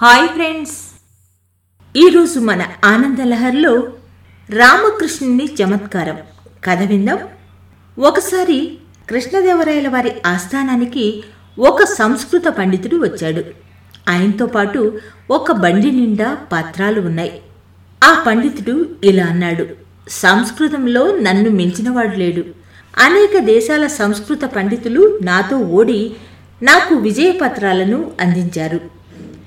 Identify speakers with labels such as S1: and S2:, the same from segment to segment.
S1: Hi friends. ఈరోజు మన ఆనందలహర్లో రామకృష్ణుని చమత్కారం. కథ విందాం. ఒకసారి కృష్ణదేవరాయల వారి ఆస్థానానికి ఒక సంస్కృత పండితుడు వచ్చాడు. ఆయనతో పాటు ఒక బండి నిండా పత్రాలు ఉన్నాయి. ఆ పండితుడు ఇలా అన్నాడు సంస్కృతంలో నన్ను మించినవాడు లేడు. అనేక దేశాల సంస్కృత పండితులు నాతో ఓడి నాకు విజయపత్రాలను అందించారు.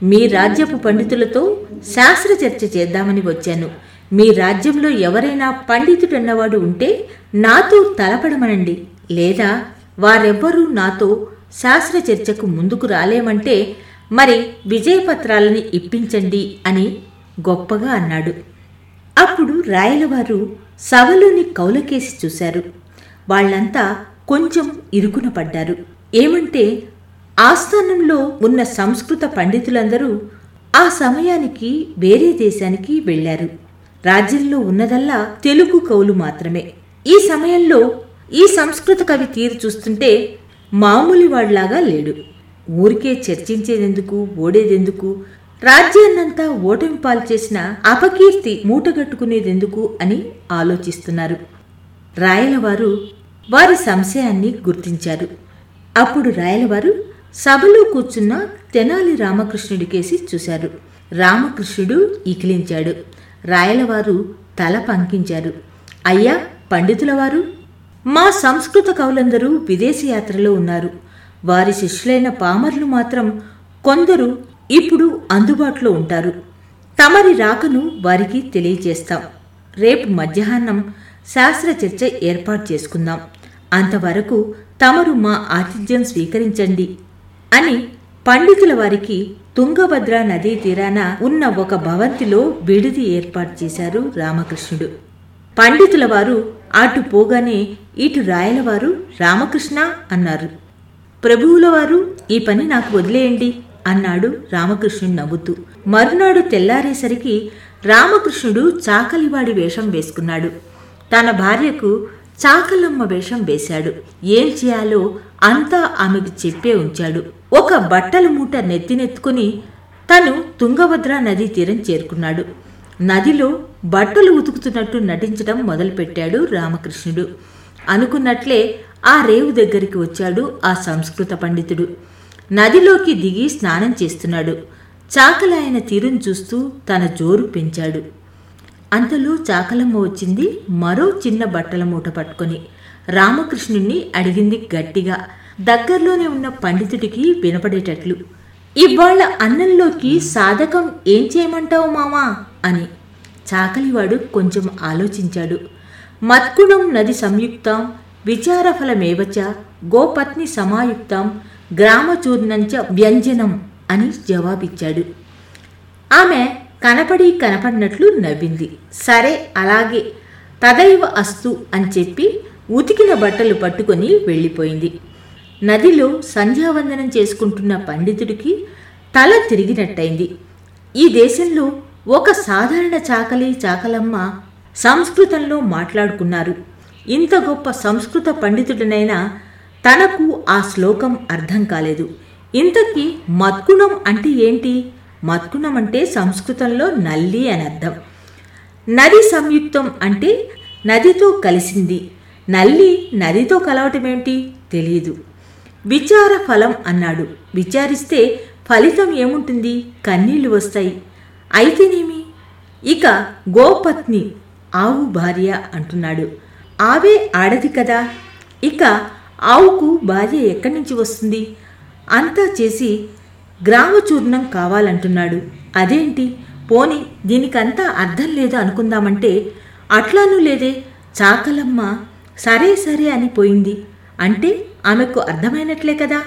S1: మీ రాజ్యపు పండితులతో శాస్త్ర చర్చ చేద్దామని వచ్చాను. మీ రాజ్యంలో ఎవరైనా పండితుడన్నవాడు ఉంటే నాతో తలపడమనండి. లేదా వారెవ్వరూ నాతో శాస్త్ర చర్చకు ముందుకు రాలేమంటే మరి విజయపత్రాలని ఇప్పించండి అని గొప్పగా అన్నాడు. అప్పుడు రాయలవారు సభలోని కౌలకేసి చూశారు. వాళ్ళంతా కొంచెం ఇరుకున పడ్డారు. ఏమంటే ఆస్థానంలో ఉన్న సంస్కృత పండితులందరూ ఆ సమయానికి వేరే దేశానికి వెళ్ళారు రాజ్యంలో ఉన్నదల్లా తెలుగు కవులు మాత్రమే. ఈ సమయంలో ఈ సంస్కృత కవి తీరు చూస్తుంటే మామూలు వాళ్ళాగా లేడు. ఊరికే చర్చించేదెందుకు ఓడేదెందుకు రాజ్యాన్నంతా ఓటమి పాలు చేసిన అపకీర్తి మూటగట్టుకునేదెందుకు అని ఆలోచిస్తున్నారు. రాయలవారు వారి సంశయాన్ని గుర్తించారు. అప్పుడు రాయలవారు సభలో కూర్చున్న తెనాలి రామకృష్ణుడికేసి చూశారు. రామకృష్ణుడు ఇకిలించాడు రాయలవారు తల పంకించారు. అయ్యా పండితులవారు! మా సంస్కృత కవులందరూ విదేశీ యాత్రలో ఉన్నారు. వారి శిష్యులైన పామర్లు మాత్రం కొందరు ఇప్పుడు అందుబాటులో ఉంటారు. తమరి రాకను వారికి తెలియజేస్తాం. రేపు మధ్యాహ్నం శాస్త్ర చర్చ ఏర్పాటు చేసుకుందాం. అంతవరకు తమరు మా ఆతిథ్యం స్వీకరించండి. అని పండితుల వారికి తుంగభద్ర నదీ తీరాన ఉన్న ఒక భవంతిలో విడిది ఏర్పాటు చేశారు రామకృష్ణుడు. పండితుల వారు అటు పోగానే ఇటు రాయలవారు రామకృష్ణ అన్నారు. ప్రభువుల వారు ఈ పని నాకు వదిలేయండి అన్నాడు రామకృష్ణుడు నవ్వుతూ. మరునాడు తెల్లారేసరికి రామకృష్ణుడు చాకలివాడి వేషం వేసుకున్నాడు. తన భార్యకు చాకలమ్మ వేషం వేశాడు. ఏం చేయాలో అంతా ఆమెకు చెప్పే ఉంచాడు. ఒక బట్టల మూట నెత్తినెత్తుకుని తను తుంగభద్ర నదీ తీరం చేరుకున్నాడు. నదిలో బట్టలు ఉతుకుతున్నట్టు నటించడం మొదలుపెట్టాడు రామకృష్ణుడు. అనుకున్నట్లే ఆ రేవు దగ్గరికి వచ్చాడు ఆ సంస్కృత పండితుడు. నదిలోకి దిగి స్నానం చేస్తున్నాడు. చాకలాయన తీరును చూస్తూ తన జోరు పెంచాడు. అంతలో చాకలమ్మ వచ్చింది మరో చిన్న బట్టల మూట పట్టుకొని. రామకృష్ణుణ్ణి అడిగింది గట్టిగా దగ్గరలోనే ఉన్న పండితుడికి వినపడేటట్లు. ఇవాళ అన్నంలోకి సాధకం ఏం చేయమంటావు మామా? అని. చాకలివాడు కొంచెం ఆలోచించాడు. మత్కుణం నది సంయుక్తం విచారఫలమేవచ గోపత్ని సమాయుక్తం గ్రామచూర్ణంచ వ్యంజనం అని జవాబిచ్చాడు. ఆమె కనపడి కనపడినట్లు నవ్వింది. సరే అలాగే. తదైవ అస్తు అని చెప్పి ఉతికిన బట్టలు పట్టుకొని వెళ్ళిపోయింది. నదిలో సంధ్యావందనం చేసుకుంటున్న పండితుడికి తల తిరిగినట్టయింది. ఈ దేశంలో ఒక సాధారణ చాకలి చాకలమ్మ సంస్కృతంలో మాట్లాడుకున్నారు. ఇంత గొప్ప సంస్కృత పండితుడినైనా తనకు ఆ శ్లోకం అర్థం కాలేదు. ఇంతకీ మత్కుణం అంటే ఏంటి? మత్కుణం అంటే సంస్కృతంలో నల్లి అని అర్థం. నది సంయుక్తం అంటే నదితో కలిసింది. నల్లి నదితో కలవటమేంటి? తెలియదు విచార ఫలం అన్నాడు. విచారిస్తే ఫలితం ఏముంటుంది? కన్నీళ్ళు వస్తాయి. అయితేనేమి? ఇక గోపత్ని ఆవు భార్య అంటున్నాడు. ఆవే ఆడది కదా? ఇక ఆవుకు భార్య ఎక్కడి నుంచి వస్తుంది? అంతా చేసి గ్రామచూర్ణం కావాలంటున్నాడు. అదేంటి? పోని దీనికంతా అర్థం లేదు అనుకుందామంటే అట్లానూ లేదే. చాకలమ్మ సరే సరే అని పోయింది. అంటే ఆమెకు అర్థమైనట్లే కదా?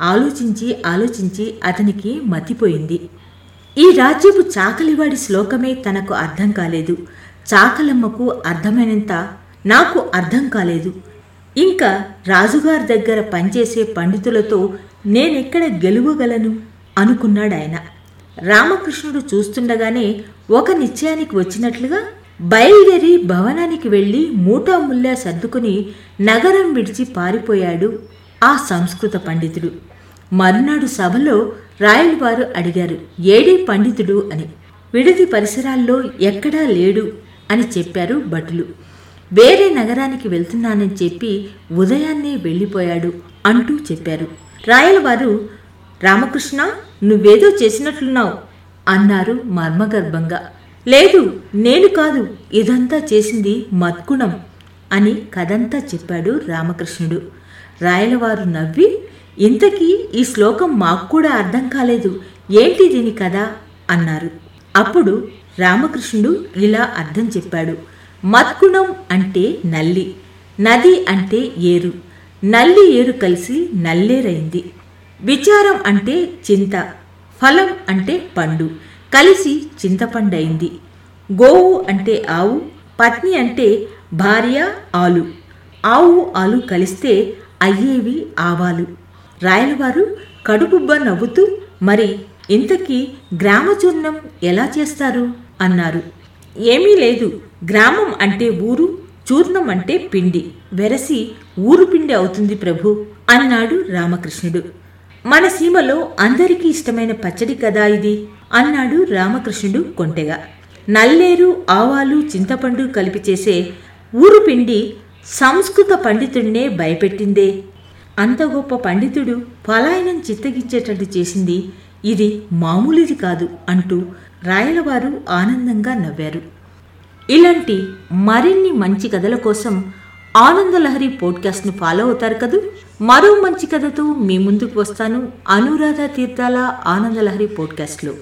S1: ఆలోచించి ఆలోచించి అతనికి మతిపోయింది. ఈ రాజ్యపు చాకలివాడి శ్లోకమే తనకు అర్థం కాలేదు. చాకలమ్మకు అర్థమైనంత నాకు అర్థం కాలేదు. ఇంకా రాజుగారి దగ్గర పనిచేసే పండితులతో నేనెక్కడ గెలువగలను? అనుకున్నాడాయన. రామకృష్ణుడు చూస్తుండగానే ఒక నిశ్చయానికి వచ్చినట్లుగా బయలుదేరి భవనానికి వెళ్ళి మూటా ముల్లా సర్దుకుని నగరం విడిచి పారిపోయాడు ఆ సంస్కృత పండితుడు. మరునాడు సభలో రాయలవారు అడిగారు ఏడీ పండితుడు అని. విడిది పరిసరాల్లో ఎక్కడా లేడు అని చెప్పారు భటులు. వేరే నగరానికి వెళ్తున్నానని చెప్పి ఉదయాన్నే వెళ్ళిపోయాడు అంటూ చెప్పారు. రాయలవారు రామకృష్ణ నువ్వేదో చేసినట్లున్నావు అన్నారు మర్మగర్భంగా. లేదు నేను కాదు ఇదంతా చేసింది మత్కుణం అని కథంతా చెప్పాడు రామకృష్ణుడు. రాయలవారు నవ్వి ఇంతకీ ఈ శ్లోకం మాకు కూడా అర్థం కాలేదు ఏంటి దీని కథ? అన్నారు. అప్పుడు రామకృష్ణుడు ఇలా అర్థం చెప్పాడు. మత్కుణం అంటే నల్లి నది అంటే ఏరు నల్లి ఏరు కలిసి నల్లేరైంది. విచారం అంటే చింత ఫలం అంటే పండు కలిసి చింతపండైంది. గోవు అంటే ఆవు పత్ని అంటే భార్య ఆలు. ఆవు ఆలు కలిస్తే అయ్యేవి ఆవాలు. రాయలవారు కడుపుబ్బ నవ్వుతూ మరి ఇంతకీ గ్రామచూర్ణం ఎలా చేస్తారు? అన్నారు. ఏమీ లేదు. గ్రామం అంటే ఊరు చూర్ణం అంటే పిండి. వెరసి ఊరు పిండి అవుతుంది ప్రభు అన్నాడు రామకృష్ణుడు. మన సీమలో అందరికీ ఇష్టమైన పచ్చడి కదా ఇది. అన్నాడు రామకృష్ణుడు కొంటెగా. నల్లేరు ఆవాలు చింతపండు కలిపి చేసే ఊరు పిండి సంస్కృత పండితుడినే భయపెట్టిందే. అంత గొప్ప పండితుడు పలాయనం చిత్తగించేటట్టు చేసింది ఇది మామూలుది కాదు అంటూ రాయలవారు ఆనందంగా నవ్వారు. ఇలాంటి మరిన్ని మంచి కథల కోసం ఆనందలహరి పోడ్కాస్ట్ను ఫాలో అవుతారు కదూ? మరో మంచి కథతో మీ ముందుకు వస్తాను. అనురాధ తీర్థాల ఆనందలహరి పోడ్కాస్ట్లో.